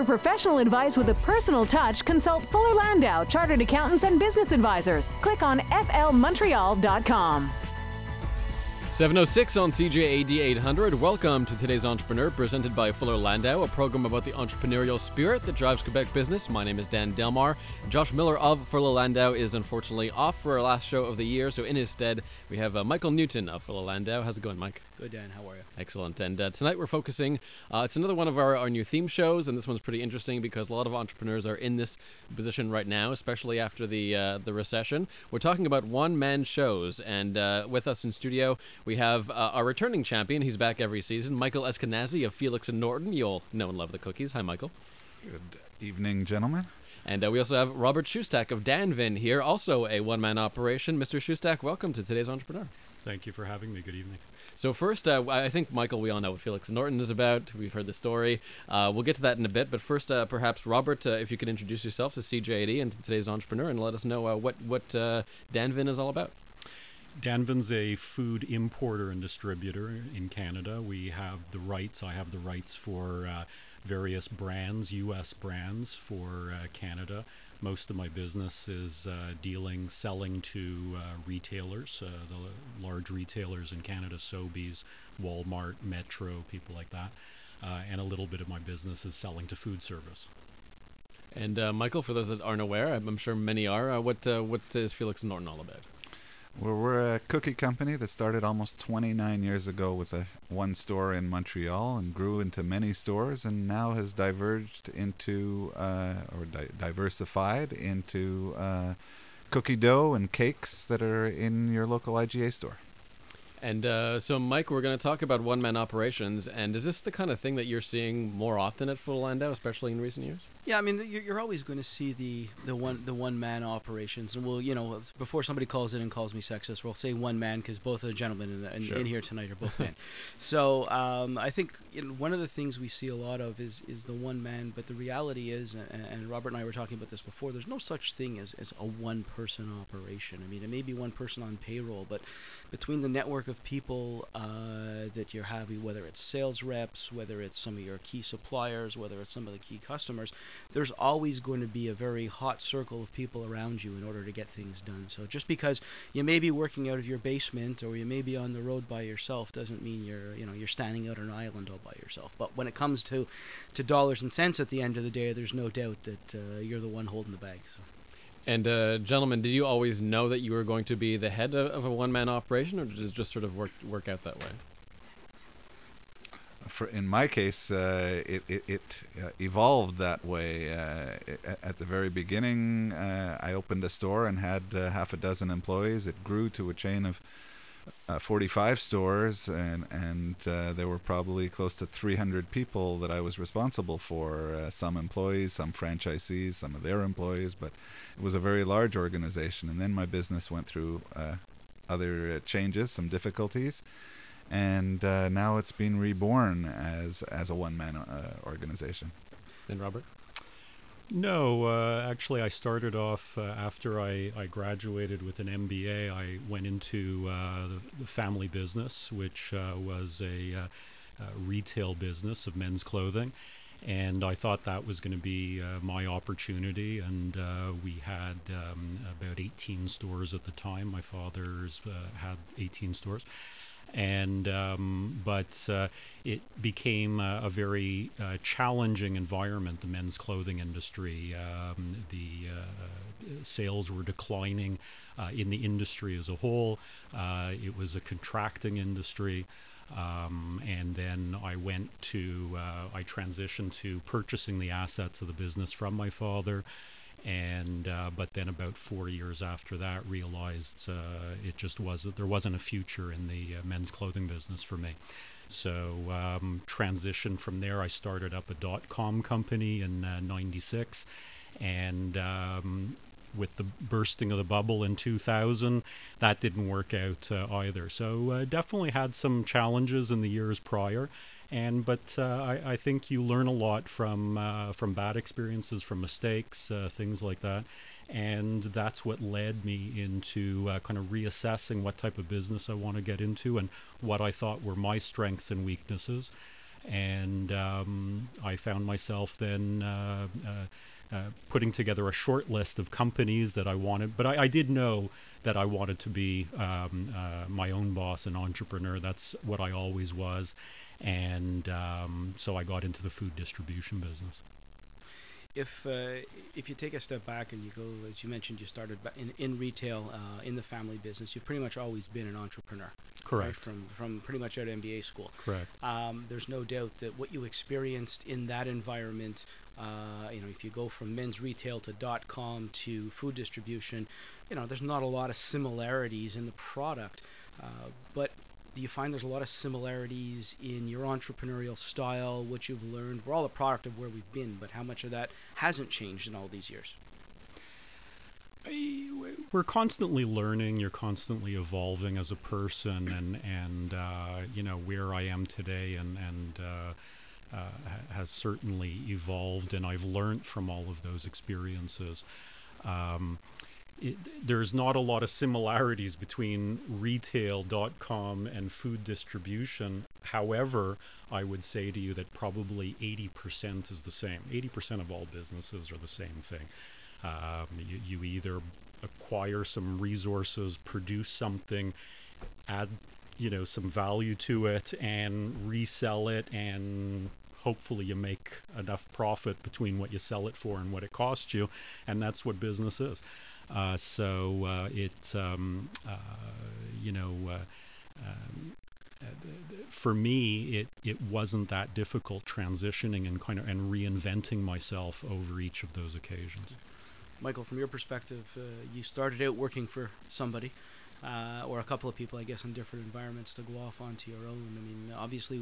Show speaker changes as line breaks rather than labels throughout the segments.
For professional advice with a personal touch, consult Fuller Landau, Chartered Accountants and Business Advisors. Click on flmontreal.com.
706 on CJAD 800. Welcome to today's Entrepreneur, presented by Fuller Landau, a program about the entrepreneurial spirit that drives Quebec business. My name is Dan Delmar. Josh Miller of Fuller Landau is unfortunately off for our last show of the year, so in his stead, we have uh, Michael Newton of Fuller Landau. How's it going, Mike?
Good, Dan. How are you?
Excellent. And uh, tonight we're focusing, uh, it's another one of our, our new theme shows, and this one's pretty interesting because a lot of entrepreneurs are in this position right now, especially after the, uh, the recession. We're talking about one man shows, and uh, with us in studio, we have uh, our returning champion. He's back every season, Michael Eskenazi of Felix and Norton. You'll know and love the cookies. Hi, Michael.
Good evening, gentlemen.
And uh, we also have Robert Shustack of Danvin here, also a one man operation. Mr. Shustack, welcome to today's Entrepreneur.
Thank you for having me. Good evening.
So first, uh, I think Michael, we all know what Felix Norton is about. We've heard the story. Uh, we'll get to that in a bit, but first, uh, perhaps Robert, uh, if you could introduce yourself to CJAD and to today's entrepreneur, and let us know uh, what what uh, Danvin is all about.
Danvin's a food importer and distributor in Canada. We have the rights. I have the rights for various brands, U.S. brands for Canada most of my business is uh, dealing, selling to uh, retailers, uh, the large retailers in Canada, Sobeys, Walmart, Metro, people like that. Uh, and a little bit of my business is selling to food service.
And uh, Michael, for those that aren't aware, I'm sure many are. What what is Felix Norton all about?
Well, we're a cookie company that started almost 29 years ago with a one store in Montreal and grew into many stores, and now has diverged into uh, or di- diversified into uh, cookie dough and cakes that are in your local IGA store.
And uh, so, Mike, we're going to talk about one man operations. And is this the kind of thing that you're seeing more often at Full Landau, especially in recent years?
Yeah, I mean, you're, you're always going to see the, the one the one man operations, and we'll you know before somebody calls in and calls me sexist, we'll say one man because both of the gentlemen in, in,
Sure.
in here tonight are both men. so um, I think you know, one of the things we see a lot of is is the one man, but the reality is, and, and Robert and I were talking about this before. There's no such thing as, as a one person operation. I mean, it may be one person on payroll, but between the network of people uh, that you're having, whether it's sales reps, whether it's some of your key suppliers, whether it's some of the key customers, there's always going to be a very hot circle of people around you in order to get things done. So just because you may be working out of your basement or you may be on the road by yourself doesn't mean you're you know you're standing out on an island all by yourself. But when it comes to to dollars and cents at the end of the day, there's no doubt that uh, you're the one holding the bag. So.
And uh, gentlemen, did you always know that you were going to be the head of, of a one man operation, or did it just sort of work work out that way?
For in my case, uh, it it, it uh, evolved that way. Uh, a- at the very beginning, uh, I opened a store and had uh, half a dozen employees. It grew to a chain of uh, 45 stores, and and uh, there were probably close to 300 people that I was responsible for. Uh, some employees, some franchisees, some of their employees, but it was a very large organization. And then my business went through uh, other changes, some difficulties, and uh, now it's been reborn as as a one-man uh, organization.
And Robert?
No, uh, actually, I started off uh, after I, I graduated with an MBA. I went into uh, the, the family business, which uh, was a, uh, uh retail business of men's clothing. And I thought that was going to be uh, my opportunity. And we had um, about 18 stores at the time. My father's had 18 stores and um, but uh, it became uh, a very uh, challenging environment. The men's clothing industry, um, the uh, sales were declining uh, in the industry as a whole. Uh, it was a contracting industry. Um, and then I went to, I transitioned to purchasing the assets of the business from my father and uh, but then about four years after that realized uh, it just wasn't there wasn't a future in the uh, men's clothing business for me. So um, transitioned from there i started up a dot-com company in 96 and um, with the bursting of the bubble in 2000 that didn't work out uh, either. So uh, definitely had some challenges in the years prior and but uh, I, I think you learn a lot from uh, from bad experiences, from mistakes, uh, things like that, and that's what led me into uh, kind of reassessing what type of business I want to get into and what I thought were my strengths and weaknesses. and um, I found myself then. Uh, uh, putting together a short list of companies that I wanted, but I, I did know that I wanted to be um, uh, my own boss and entrepreneur. That's what I always was, and um, so I got into the food distribution business
if uh, if you take a step back and you go, as you mentioned, you started in in retail uh, in the family business. You've pretty much always been an entrepreneur.
Correct.
Right? From from pretty much out of MBA school.
Correct.
Um, there's no doubt that what you experienced in that environment. Uh, you know, if you go from men's retail to dot com to food distribution, you know, there's not a lot of similarities in the product, uh, but do you find there's a lot of similarities in your entrepreneurial style, what you've learned? We're all a product of where we've been, but how much of that hasn't changed in all these years?
We're constantly learning. You're constantly evolving as a person, and and uh, you know where I am today, and and uh, uh, has certainly evolved, and I've learned from all of those experiences. Um, it, there's not a lot of similarities between retail.com and food distribution. However, I would say to you that probably 80% is the same. 80% of all businesses are the same thing. Um, you, you either acquire some resources, produce something, add you know some value to it, and resell it, and hopefully you make enough profit between what you sell it for and what it costs you, and that's what business is. Uh, so uh, it, um, uh, you know, um, for me, it, it wasn't that difficult transitioning and kind of and reinventing myself over each of those occasions.
Michael, from your perspective, uh, you started out working for somebody. Uh, or a couple of people, I guess, in different environments to go off onto your own. I mean, obviously,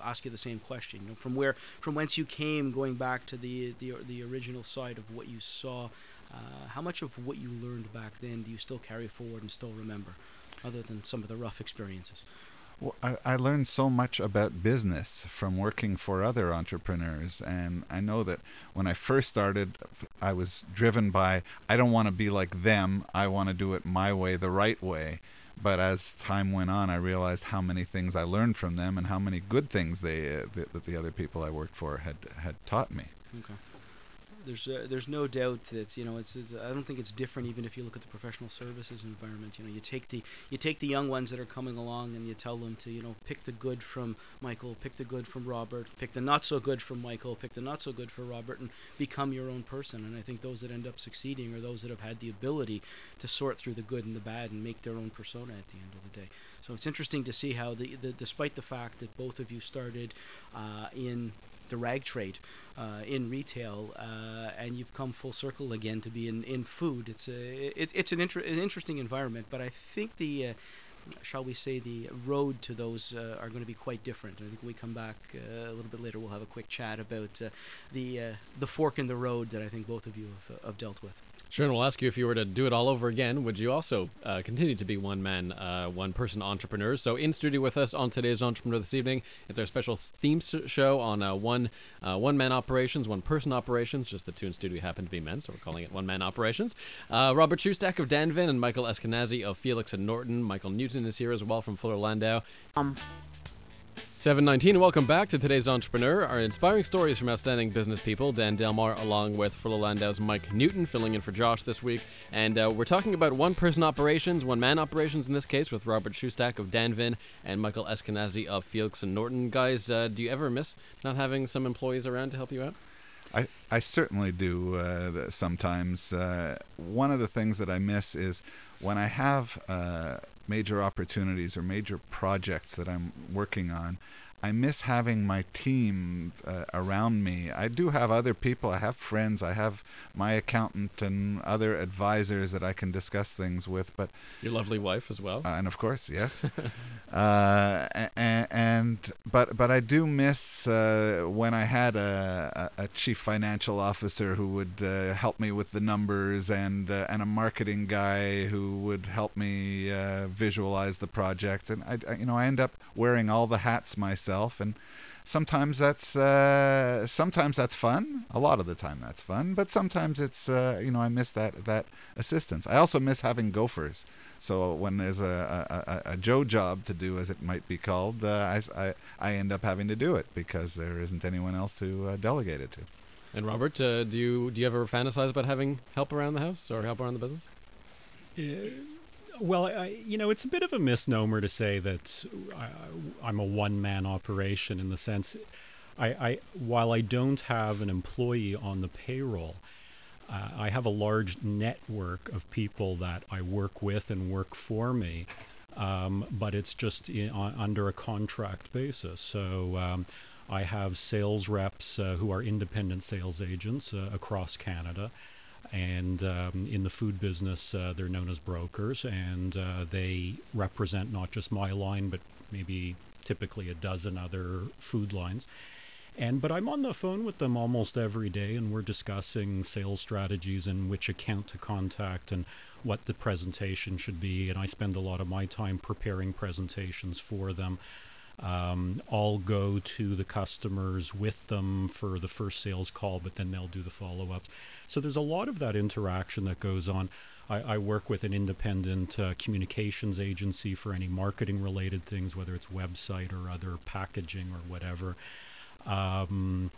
ask you the same question. You know, from where, from whence you came, going back to the the, the original side of what you saw uh, how much of what you learned back then do you still carry forward and still remember, other than some of the rough experiences?
Well, I, I learned so much about business from working for other entrepreneurs. And I know that when I first started, I was driven by, I don't want to be like them. I want to do it my way, the right way. But as time went on, I realized how many things I learned from them and how many good things they uh, that, that the other people I worked for had had taught me.
Okay there's uh, there's no doubt that you know it's, it's, I don't think it's different even if you look at the professional services environment. You know, you take the you take the young ones that are coming along and you tell them to you know pick the good from Michael, pick the good from Robert, pick the not so good from Michael, pick the not so good for Robert, and become your own person. And I think those that end up succeeding are those that have had the ability to sort through the good and the bad and make their own persona at the end of the day. So it's interesting to see how the, the despite the fact that both of you started uh, in the rag trade uh, in retail, uh, and you've come full circle again to be in, in food. It's a it, it's an, inter- an interesting environment, but I think the uh, shall we say the road to those uh, are going to be quite different. I think we come back uh, a little bit later. We'll have a quick chat about uh, the the fork in the road that I think both of you have, have dealt with.
And we'll ask you if you were to do it all over again, would you also uh, continue to be one man, uh, one person entrepreneur? So, in studio with us on today's Entrepreneur this evening, it's our special theme show on uh, one uh, one man operations, one person operations. Just the two in studio happen to be men, so we're calling it one man operations. Uh, Robert Shustack of Danvin and Michael Eskenazi of Felix and Norton. Michael Newton is here as well from Fuller Landau. Um. 719, welcome back to today's Entrepreneur. Our inspiring stories from outstanding business people. Dan Delmar, along with Fuller Landau's Mike Newton, filling in for Josh this week. And uh, we're talking about one person operations, one man operations in this case, with Robert Shustack of Danvin and Michael Eskenazi of Felix and Norton. Guys, uh, do you ever miss not having some employees around to help you out?
I, I certainly do uh, sometimes. Uh, one of the things that I miss is when I have uh, major opportunities or major projects that I'm working on, I miss having my team uh, around me. I do have other people. I have friends. I have my accountant and other advisors that I can discuss things with. But
your lovely wife as well.
Uh, and of course, yes. uh, and, and, but but I do miss uh, when I had a, a, a, chief financial officer who would uh, help me with the numbers and uh, and a marketing guy who would help me visualize the project. And I, I you know I end up wearing all the hats myself myself and sometimes that's uh, sometimes that's fun. A lot of the time that's fun, but sometimes it's uh, you know I miss that that assistance. I also miss having gophers. So when there's a, a, a Joe job to do, as it might be called, uh, I, I, I end up having to do it because there isn't anyone else to uh, delegate it to.
And Robert, uh, do you do you ever fantasize about having help around the house or help around the business?
Well, I, you know, it's a bit of a misnomer to say that I, am a one-man operation in the sense, I, I, while I don't have an employee on the payroll, uh, I have a large network of people that I work with and work for me, um, but it's just in, on, under a contract basis. So. Um, I have sales reps uh, who are independent sales agents uh, across Canada. And um, in the food business, uh, they're known as brokers, and uh, they represent not just my line, but maybe typically a dozen other food lines. And but I'm on the phone with them almost every day, and we're discussing sales strategies and which account to contact and what the presentation should be. And I spend a lot of my time preparing presentations for them. Um, I'll go to the customers with them for the first sales call, but then they'll do the follow ups. So there's a lot of that interaction that goes on. I, I work with an independent uh, communications agency for any marketing related things, whether it's website or other packaging or whatever. Um,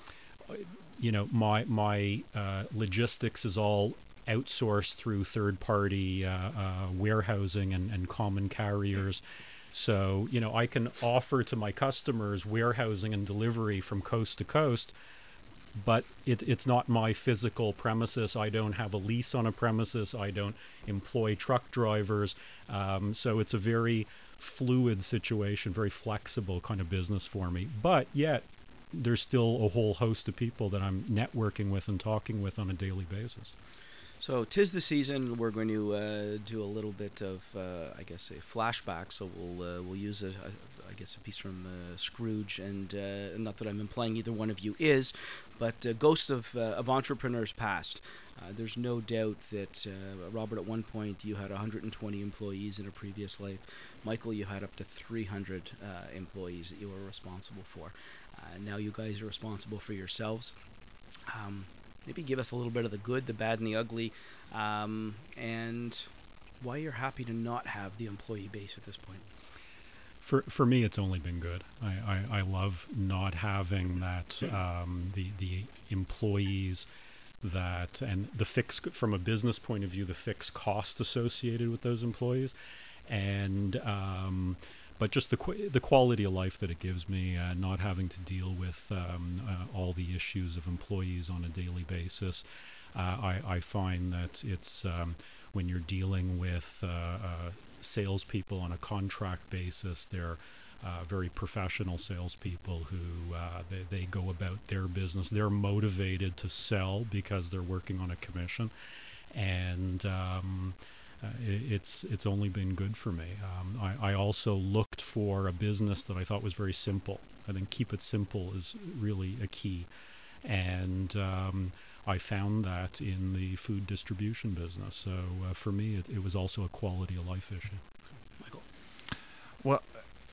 you know, my my uh, logistics is all outsourced through third party uh, uh, warehousing and, and common carriers. So, you know, I can offer to my customers warehousing and delivery from coast to coast, but it, it's not my physical premises. I don't have a lease on a premises. I don't employ truck drivers. Um, so it's a very fluid situation, very flexible kind of business for me. But yet, there's still a whole host of people that I'm networking with and talking with on a daily basis.
So, tis the season. We're going to uh, do a little bit of, uh, I guess, a flashback. So we'll uh, we'll use a, a, I guess, a piece from uh, Scrooge, and uh, not that I'm implying either one of you is, but uh, ghosts of of entrepreneurs past. there's no doubt that Robert, at one point, you had 120 employees in a previous life. Michael, you had up to 300 employees that you were responsible for. now you guys are responsible for yourselves. Um, maybe give us a little bit of the good, the bad, and the ugly, um, and why you're happy to not have the employee base at this point.
For, for me, it's only been good. I, I, I love not having that um, the the employees that and the fixed from a business point of view the fixed cost associated with those employees and um, but just the qu- the quality of life that it gives me, uh, not having to deal with um, uh, all the issues of employees on a daily basis. Uh, I, I find that it's um, when you're dealing with uh, uh, salespeople on a contract basis, they're uh, very professional salespeople who uh, they, they go about their business. They're motivated to sell because they're working on a commission, and um, uh, it, it's it's only been good for me. Um, I, I also looked for a business that I thought was very simple. I think keep it simple is really a key, and um, I found that in the food distribution business. So uh, for me, it, it was also a quality of life issue.
Michael.
Well,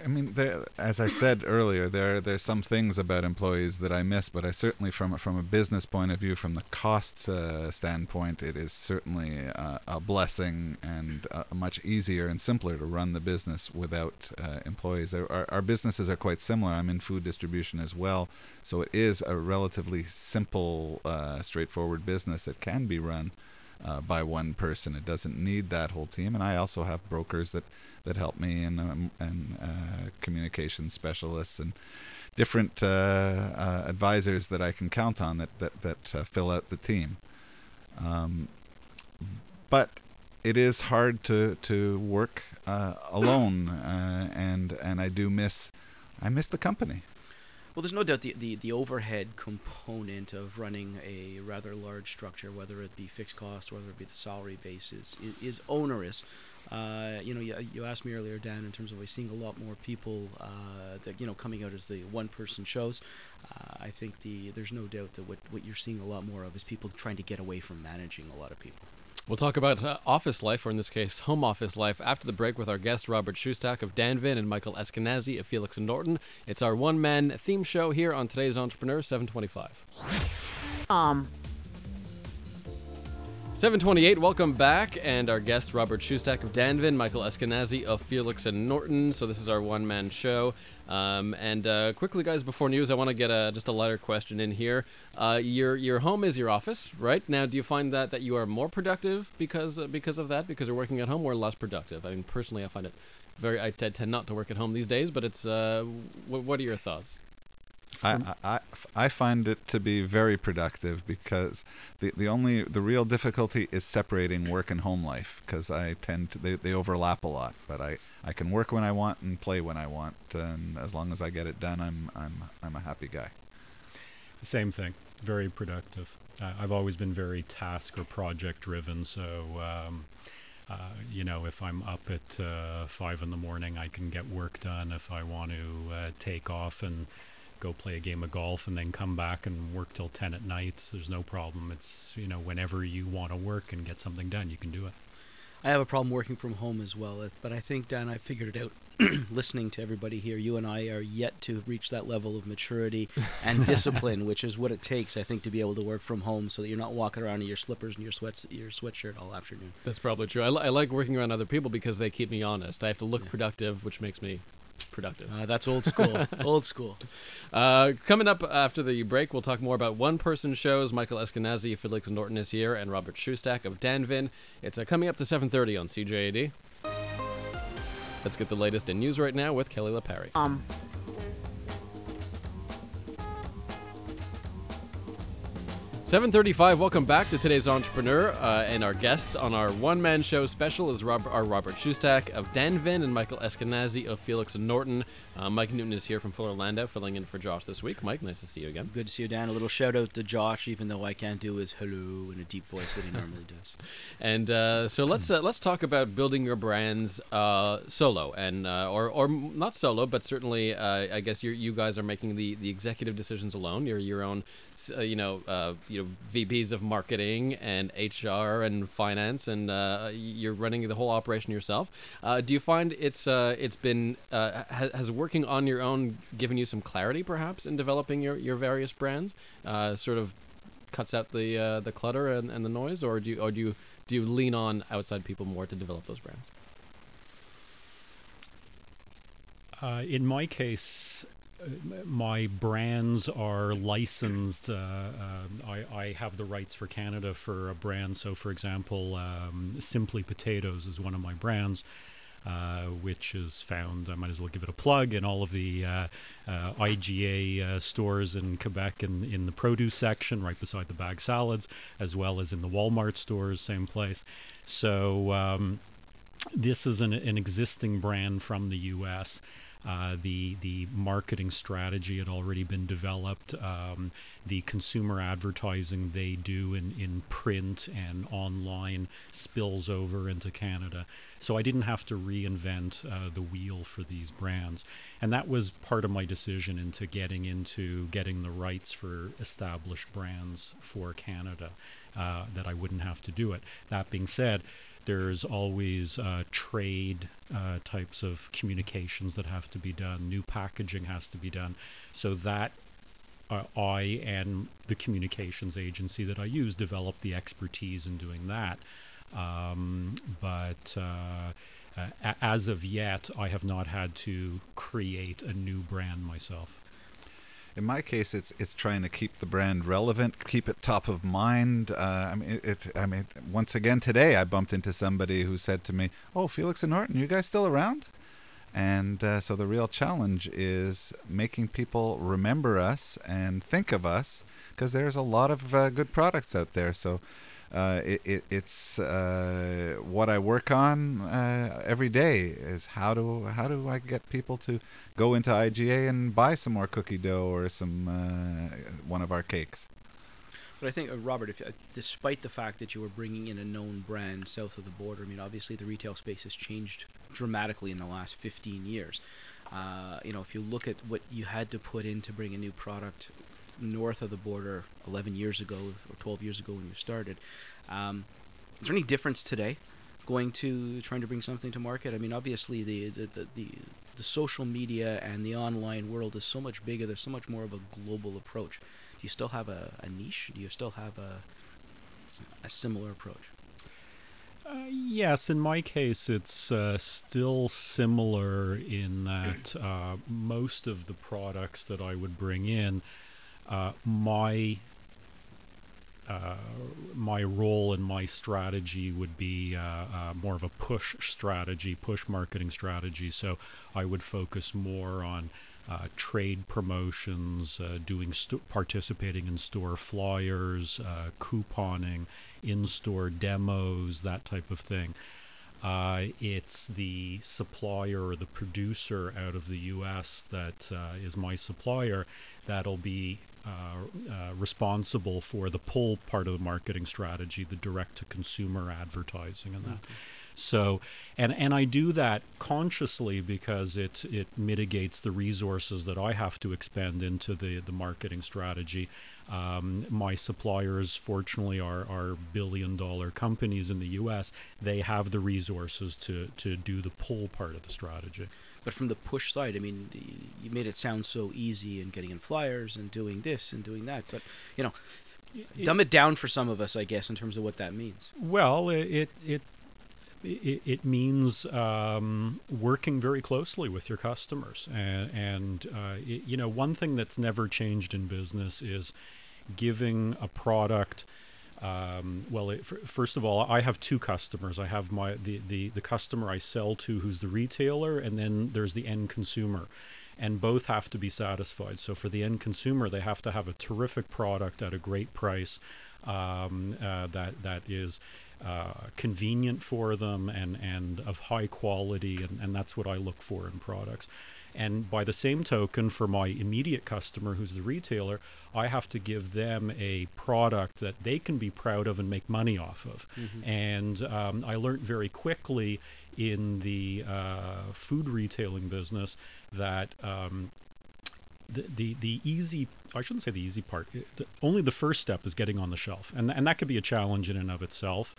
I mean, there, as I said earlier, there there's some things about employees that I miss, but I certainly, from from a business point of view, from the cost uh, standpoint, it is certainly uh, a blessing and uh, much easier and simpler to run the business without uh, employees. Our, our businesses are quite similar. I'm in food distribution as well, so it is a relatively simple, uh, straightforward business that can be run uh, by one person. It doesn't need that whole team, and I also have brokers that that help me and um, and uh, communication specialists and different uh, uh, advisors that I can count on that that that uh, fill out the team. Um, but it is hard to to work alone, and and I do miss I miss the company.
Well, there's no doubt the, the, the overhead component of running a rather large structure, whether it be fixed cost, whether it be the salary base, is, is onerous. Uh, you know, you, you asked me earlier, Dan, in terms of seeing a lot more people uh, that you know coming out as the one-person shows. Uh, I think the there's no doubt that what, what you're seeing a lot more of is people trying to get away from managing a lot of people.
We'll talk about uh, office life, or in this case, home office life, after the break with our guest Robert Shustack of Danvin and Michael Eskenazi of Felix and Norton. It's our one-man theme show here on today's Entrepreneur 725.
Um,
728, welcome back, and our guest Robert Shustack of Danvin, Michael Eskenazi of Felix and Norton. So this is our one-man show. Um, and uh, quickly, guys, before news, I want to get a, just a lighter question in here. Uh, your your home is your office, right? Now, do you find that that you are more productive because uh, because of that, because you're working at home, or less productive? I mean, personally, I find it very. I tend not to work at home these days, but it's. Uh, what are your thoughts?
I, I, I find it to be very productive because the, the only the real difficulty is separating work and home life because I tend to they, they overlap a lot but I, I can work when I want and play when I want and as long as I get it done I'm I'm I'm a happy guy.
The same thing. Very productive. Uh, I've always been very task or project driven so um, uh, you know, if I'm up at uh, five in the morning, I can get work done. If I want to uh, take off and go play a game of golf and then come back and work till 10 at night. There's no problem. It's, you know, whenever you want to work and get something done, you can do it.
I have a problem working from home as well, but I think, Dan, I figured it out listening to everybody here. You and I are yet to reach that level of maturity and discipline, which is what it takes, I think, to be able to work from home so that you're not walking around in your slippers and your sweats, your sweatshirt all afternoon.
That's probably true. I, li- I like working around other people because they keep me honest. I have to look yeah. productive, which makes me productive.
Uh, that's old school. old school.
Uh, coming up after the break, we'll talk more about one-person shows. Michael Eskenazi, Felix Norton is here, and Robert Shustack of Danvin. It's uh, coming up to 7:30 on CJAD. Let's get the latest in news right now with Kelly LaParry.
Um.
735 welcome back to today's entrepreneur uh, and our guests on our one-man show special is Rob- our robert shustack of danvin and michael eskenazi of felix and norton. Uh, mike newton is here from fuller landau filling in for josh this week. Mike nice to see you again.
Good to see you dan. A little shout out to josh even though i can't do his hello in a deep voice that he normally does.
And uh, so let's uh, let's talk about building your brands uh, solo and uh, or, or not solo but certainly i guess you you guys are making the, the executive decisions alone. You're your own you know you know VPs of marketing and HR and finance, and uh, you're running the whole operation yourself. Uh, do you find it's uh, it's been uh, has, has, working on your own given you some clarity, perhaps, in developing your, your various brands? Uh, sort of cuts out the uh, the clutter and, and the noise, or do you or do you do you lean on outside people more to develop those brands?
in my case, my brands are licensed. Uh, uh, I, I, have the rights for Canada for a brand. So, for example, um, Simply Potatoes is one of my brands. Uh, which is found, I might as well give it a plug, in all of the uh, uh, IGA uh, stores in Quebec in, in the produce section, right beside the bag salads, as well as in the Walmart stores, same place. So, um, this is an, an existing brand from the US. Uh, the the marketing strategy had already been developed. Um, the consumer advertising they do in, in print and online spills over into Canada. So I didn't have to reinvent uh, the wheel for these brands. And that was part of my decision into getting into getting the rights for established brands for Canada, uh, that I wouldn't have to do it. That being said, there's always uh, trade uh, types of communications that have to be done. New packaging has to be done. So that uh, I and the communications agency that I use develop the expertise in doing that. Um, but uh, uh, as of yet, I have not had to create a new brand myself
in my case, it's it's trying to keep the brand relevant, keep it top of mind. Uh, I mean, it, I mean, once again today, I bumped into somebody who said to me, "Oh, Felix and Norton, you guys still around?" And uh, so the real challenge is making people remember us and think of us, because there's a lot of uh, good products out there. So uh, it, it, it's uh, what I work on uh, every day is how do how do I get people to go into IGA and buy some more cookie dough or some uh, one of our cakes.
But I think, uh, Robert, if despite the fact that you were bringing in a known brand south of the border, I mean, obviously the retail space has changed dramatically in the last 15 years. you know, if you look at what you had to put in to bring a new product north of the border 11 years ago or 12 years ago when you started. Um, is there any difference today going to trying to bring something to market? I mean, obviously the the, the, the the social media and the online world is so much bigger. There's so much more of a global approach. Do you still have a, a niche? Do you still have a a similar approach?
Uh, yes, in my case, it's uh, still similar in that uh, most of the products that I would bring in, uh, my uh, my role and my strategy would be uh, more of a push strategy, push marketing strategy. So I would focus more on uh, trade promotions, uh, doing st- participating in store flyers, uh, couponing, in-store demos, that type of thing. Uh, it's the supplier or the producer out of the U.S. that uh, is my supplier that'll be uh, uh, responsible for the pull part of the marketing strategy, the direct-to-consumer advertising, and that. Okay. So, and and I do that consciously because it it mitigates the resources that I have to expend into the the marketing strategy. Um, my suppliers, fortunately, are, are billion dollar companies in the US. They have the resources to, to do the pull part of the strategy.
But from the push side, I mean, you made it sound so easy and getting in flyers and doing this and doing that. But, you know, dumb it down for some of us, I guess, in terms of what that means.
Well, it, it it, it means um, working very closely with your customers. And, and uh, it, you know, one thing that's never changed in business is giving a product. Um, well, it, first of all, I have two customers. I have my the, the the customer I sell to, who's the retailer, and then there's the end consumer, and both have to be satisfied. So for the end consumer, they have to have a terrific product at a great price um, uh, that that is uh, convenient for them and, and of high quality, and, and that's what I look for in products. And by the same token, for my immediate customer, who's the retailer, I have to give them a product that they can be proud of and make money off of. Mm-hmm. And um, I learned very quickly in the uh, food retailing business that um, the, the the easy I shouldn't say the easy part. The, only the first step is getting on the shelf, and and that could be a challenge in and of itself.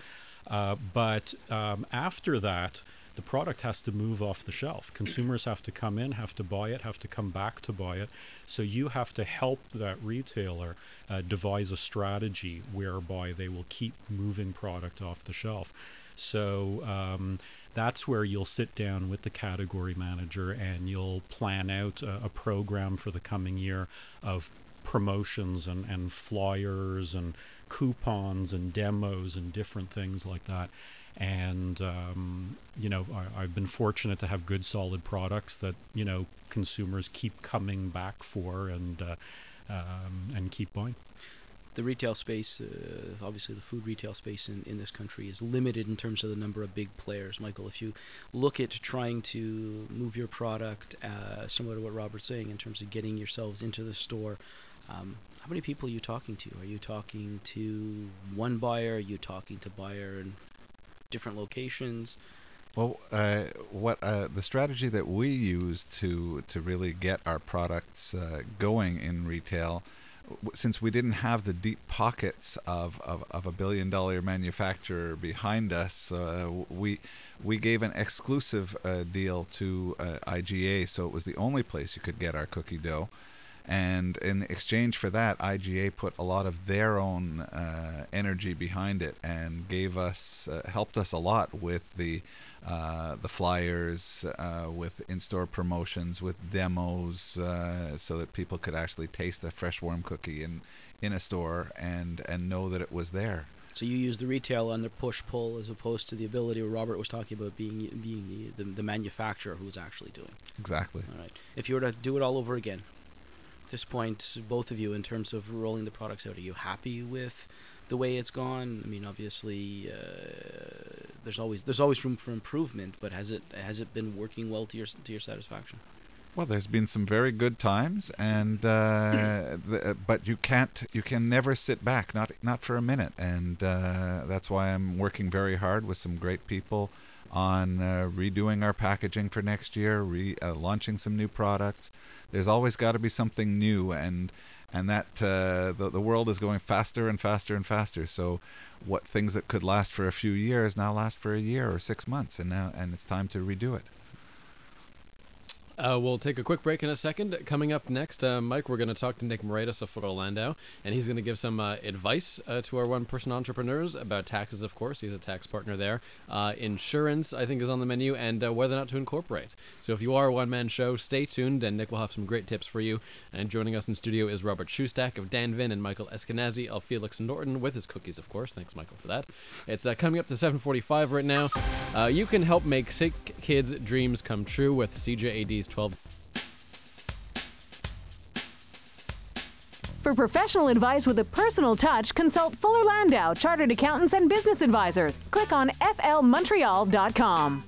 Uh, but um, after that, the product has to move off the shelf. Consumers have to come in, have to buy it, have to come back to buy it. So you have to help that retailer uh, devise a strategy whereby they will keep moving product off the shelf. So um, that's where you'll sit down with the category manager and you'll plan out a, a program for the coming year of promotions and, and flyers and coupons and demos and different things like that. And um, you know, I, have been fortunate to have good, solid products that you know consumers keep coming back for and uh, um, and keep buying
the retail space, uh, obviously the food retail space in, in this country is limited in terms of the number of big players. Michael, if you look at trying to move your product, uh, similar to what Robert's saying, in terms of getting yourselves into the store, um, how many people are you talking to? Are you talking to one buyer? Are you talking to buyer in different locations?
Well, uh, what uh, the strategy that we use to to really get our products uh, going in retail since we didn't have the deep pockets of, of, of a billion dollar manufacturer behind us, uh, we we gave an exclusive uh, deal to uh, IGA, so it was the only place you could get our cookie dough. And in exchange for that, IGA put a lot of their own uh, energy behind it and gave us, uh, helped us a lot with the uh, the flyers, uh, with in-store promotions, with demos, uh, so that people could actually taste a fresh warm cookie in in a store and and know that it was there.
So you use the retail on the push pull as opposed to the ability where Robert was talking about being being the, the, the manufacturer who was actually doing.
Exactly.
All right. If you were to do it all over again, at this point, both of you, in terms of rolling the products out, are you happy with the way it's gone? I mean, obviously, uh, there's always there's always room for improvement, but has it has it been working well to your to your satisfaction?
Well, there's been some very good times, and uh, the, uh, but you can't you can never sit back, not not for a minute, and uh, that's why I'm working very hard with some great people on uh, redoing our packaging for next year, re, uh, launching some new products. There's always got to be something new, and and that uh, the the world is going faster and faster and faster. So, what things that could last for a few years now last for a year or six months, and now and it's time to redo it.
Uh, we'll take a quick break in a second. Coming up next, uh, Mike, we're going to talk to Nick Moraitis of Fuller Landau, and he's going to give some uh, advice uh, to our one-person entrepreneurs about taxes. Of course, he's a tax partner there. Uh, insurance, I think, is on the menu, and uh, whether or not to incorporate. So, if you are a one-man show, stay tuned, and Nick will have some great tips for you. And joining us in studio is Robert Shustak of Danvin and Michael Eskenazi of Felix Norton with his cookies, of course. Thanks, Michael, for that. It's coming up to 7:45 right now. you can help make kids' dreams come true with CJAD's 12.
For professional advice with a personal touch, consult Fuller Landau, Chartered Accountants and Business Advisors. Click on flmontreal.com.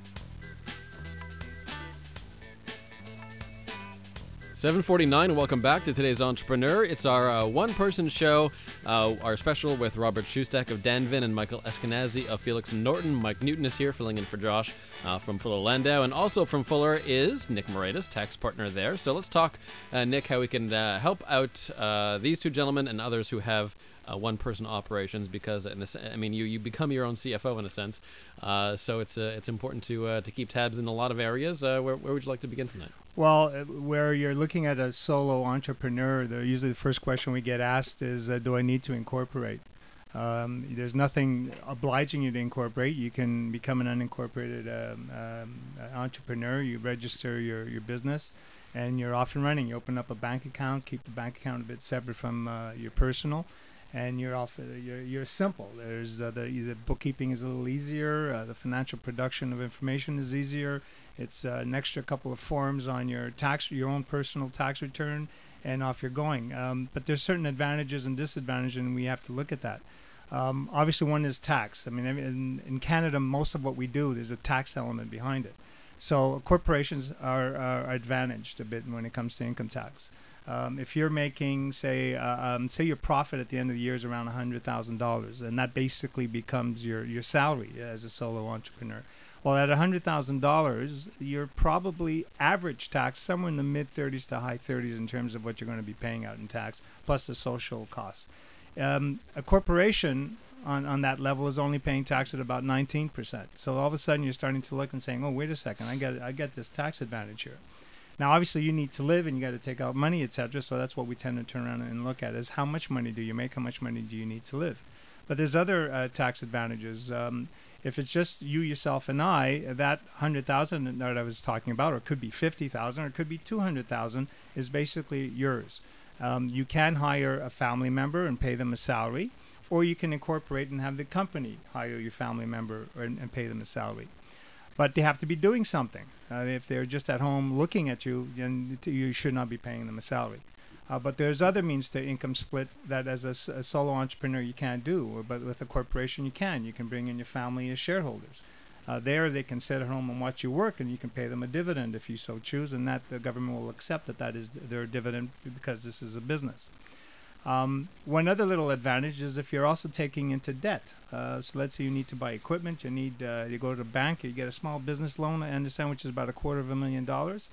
749 and welcome back to today's entrepreneur. It's our uh, one-person show uh, our special with robert shustack of danvin and michael eskenazi of felix norton. Mike newton is here filling in for josh uh, from fuller landau. And also from fuller is nick moraitis tax partner there. So let's talk uh, nick how we can uh, help out uh, these two gentlemen and others who have uh, one-person operations because a, I mean you, you become your own CFO in a sense, uh, so it's uh, it's important to to keep tabs in a lot of areas. where, where would you like to begin tonight?
Well, where you're looking at a solo entrepreneur, the, usually the first question we get asked is, "Do I need to incorporate?" Um, there's nothing obliging you to incorporate. You can become an unincorporated um, um, entrepreneur. You register your, your business, and you're off and running. You open up a bank account, keep the bank account a bit separate from uh, your personal, and you're off. You're, you're simple. There's uh, the, the bookkeeping is a little easier. Uh, the financial production of information is easier. It's uh, an extra couple of forms on your tax, your own personal tax return, and off you're going. Um, but there's certain advantages and disadvantages, and we have to look at that. Um, obviously, one is tax. I mean, in, in Canada, most of what we do, there's a tax element behind it. So corporations are, are advantaged a bit when it comes to income tax. Um, if you're making, say, uh, um, say your profit at the end of the year is around hundred thousand dollars, and that basically becomes your your salary as a solo entrepreneur. Well, at hundred thousand dollars, you're probably average tax somewhere in the mid 30s to high 30s in terms of what you're going to be paying out in tax, plus the social costs. Um, a corporation on, on that level is only paying tax at about 19%. So all of a sudden you're starting to look and saying, oh, wait a second, I get I get this tax advantage here. Now, obviously, you need to live and you got to take out money, etc. So that's what we tend to turn around and look at: is how much money do you make? How much money do you need to live? But there's other uh, tax advantages. Um, if it's just you, yourself, and I, that hundred thousand that I was talking about, or it could be fifty thousand, or it could be two hundred thousand, is basically yours. Um, you can hire a family member and pay them a salary, or you can incorporate and have the company hire your family member and, and pay them a salary but they have to be doing something. Uh, if they're just at home looking at you, then you should not be paying them a salary. Uh, but there's other means to income split that as a, a, solo entrepreneur you can't do, but with a corporation you can. You can bring in your family as shareholders. Uh, there they can sit at home and watch you work, and you can pay them a dividend if you so choose, and that the government will accept that that is their dividend because this is a business. Um, one other little advantage is if you're also taking into debt. Uh, so let's say you need to buy equipment, you need uh, you go to the bank, you get a small business loan. I understand, which is about a quarter of a million dollars.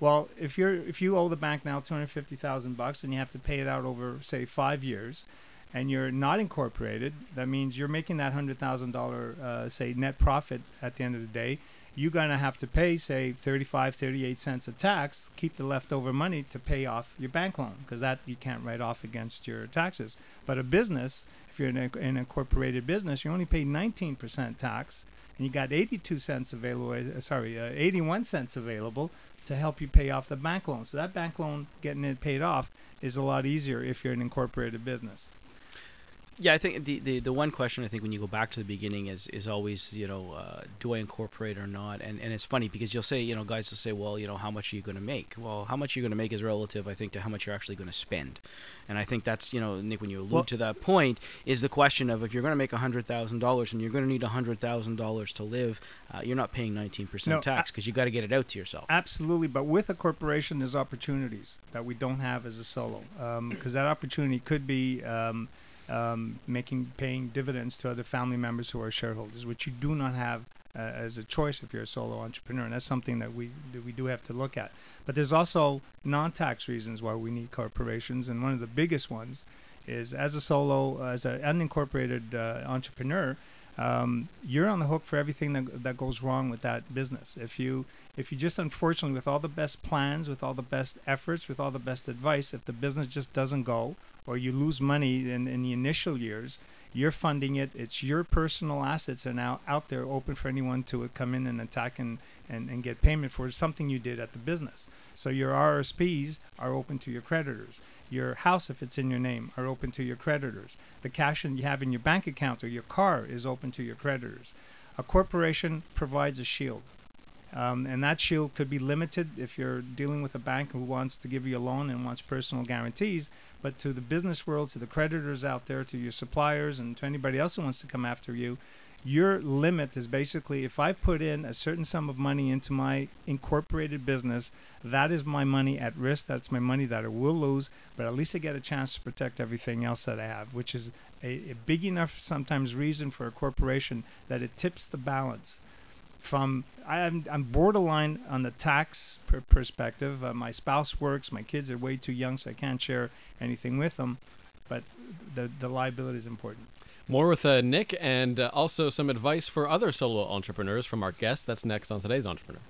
Well, if you're if you owe the bank now two hundred fifty thousand bucks and you have to pay it out over say five years, and you're not incorporated, that means you're making that hundred thousand dollar uh, say net profit at the end of the day you're to have to pay, say, 35, 38 cents of tax, keep the leftover money to pay off your bank loan because that you can't write off against your taxes. But a business, if you're in, an incorporated business, you only pay 19% tax and you got 82 cents available, sorry, uh, 81 cents available to help you pay off the bank loan. So that bank loan, getting it paid off, is a lot easier if you're an incorporated business
yeah, I think the, the, the one question I think when you go back to the beginning is is always you know uh, do I incorporate or not? And and it's funny because you'll say you know guys will say well you know how much are you going to make? Well, how much you're going to make is relative I think to how much you're actually going to spend. And I think that's you know Nick when you allude well, to that point is the question of if you're going to make hundred thousand dollars and you're going to need hundred thousand dollars to live, uh, you're not paying nineteen no, percent tax because you got to get it out to yourself.
Absolutely, but with a corporation, there's opportunities that we don't have as a solo because um, that opportunity could be. Um, um, making paying dividends to other family members who are shareholders, which you do not have uh, as a choice if you're a solo entrepreneur, and that's something that we that we do have to look at. But there's also non-tax reasons why we need corporations, and one of the biggest ones is as a solo, as an unincorporated uh, entrepreneur, um, you're on the hook for everything that, that goes wrong with that business. If you if you just unfortunately with all the best plans, with all the best efforts, with all the best advice, if the business just doesn't go or you lose money in, in the initial years, you're funding it. It's your personal assets are now out there open for anyone to come in and attack and, and, and get payment for something you did at the business. So your RSPs are open to your creditors. Your house, if it's in your name, are open to your creditors. The cash that you have in your bank account or your car is open to your creditors. A corporation provides a shield. Um, and that shield could be limited if you're dealing with a bank who wants to give you a loan and wants personal guarantees. But to the business world, to the creditors out there, to your suppliers, and to anybody else who wants to come after you, your limit is basically if I put in a certain sum of money into my incorporated business, that is my money at risk. That's my money that I will lose, but at least I get a chance to protect everything else that I have, which is a, a big enough sometimes reason for a corporation that it tips the balance from I'm, I'm borderline on the tax per perspective. Uh, my spouse works. My kids are way too young, so I can't share anything with them. But the the liability is important.
More with uh, Nick and uh, also some advice for other solo entrepreneurs from our guest. That's next on today's Entrepreneur.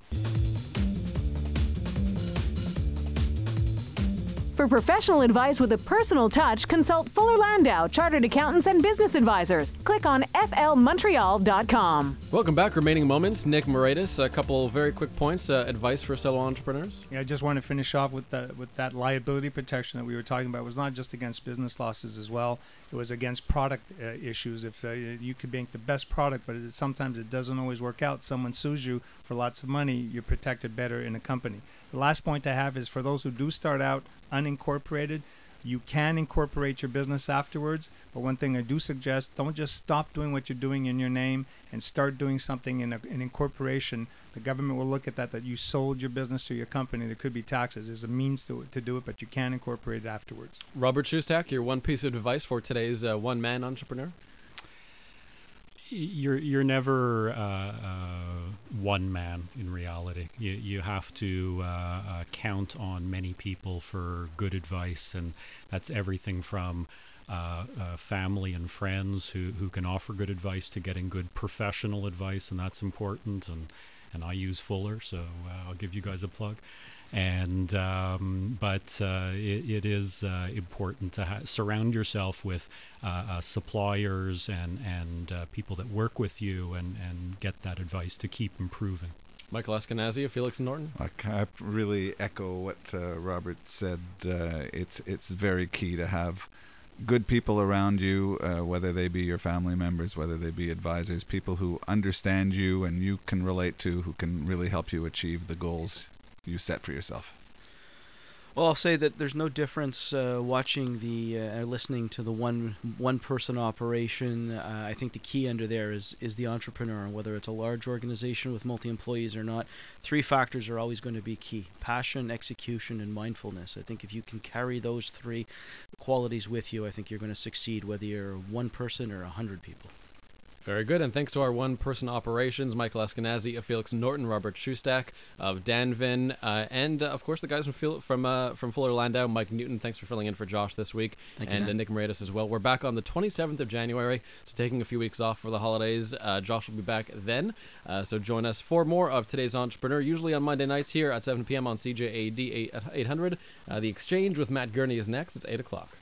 For professional advice with a personal touch, consult Fuller Landau, Chartered Accountants and Business Advisors. Click on flmontreal.com.
Welcome back. Remaining moments. Nick Moraitis, a couple very quick points. Uh, advice for solo entrepreneurs.
Yeah, I just want to finish off with that with that liability protection that we were talking about. It was not just against business losses as well. It was against product uh, issues. If uh, you could make the best product, but it, sometimes it doesn't always work out. Someone sues you for lots of money. You're protected better in a company. The last point I have is for those who do start out unincorporated, you can incorporate your business afterwards. But one thing I do suggest don't just stop doing what you're doing in your name and start doing something in an incorporation. The government will look at that, that you sold your business to your company. There could be taxes. There's a means to, to do it, but you can incorporate it afterwards.
Robert Shustack, your one piece of advice for today's uh, one man entrepreneur?
You're you're never uh, uh, one man in reality. You you have to uh, uh, count on many people for good advice, and that's everything from. Uh, uh, family and friends who, who can offer good advice to getting good professional advice, and that's important. And and I use Fuller, so I'll give you guys a plug and um, but uh, it, it is uh, important to ha- surround yourself with uh, uh suppliers and and uh, people that work with you and and get that advice to keep improving.
Michael Eskenazi of Felix and Norton.
I can really echo what uh, Robert said. it's it's very key to have good people around you, uh, whether they be your family members, whether they be advisors, people who understand you and you can relate to, who can really help you achieve the goals you set for yourself?
Well, I'll say that there's no difference uh, watching the uh, listening to the one one person operation. Uh, I think the key under there is is the entrepreneur, whether it's a large organization with multi employees or not. Three factors are always going to be key: passion, execution, and mindfulness. I think if you can carry those three qualities with you, I think you're going to succeed, whether you're one person or a hundred people.
Very good, and thanks to our one-person operations, Michael Eskenazi of Felix Norton, Robert Shustack of Danvin, uh, and uh, of course the guys from from uh, from Fuller Landau, Mike Newton. Thanks for filling in for Josh this week,
Thank
and
you,
uh, Nick Moraitis as well. We're back on the 27th of January, so taking a few weeks off for the holidays. Uh, Josh will be back then, uh, so join us for more of today's Entrepreneur, usually on Monday nights here at 7 p.m. on CJAD 800. the exchange with Matt Gurney is next. It's 8 o'clock.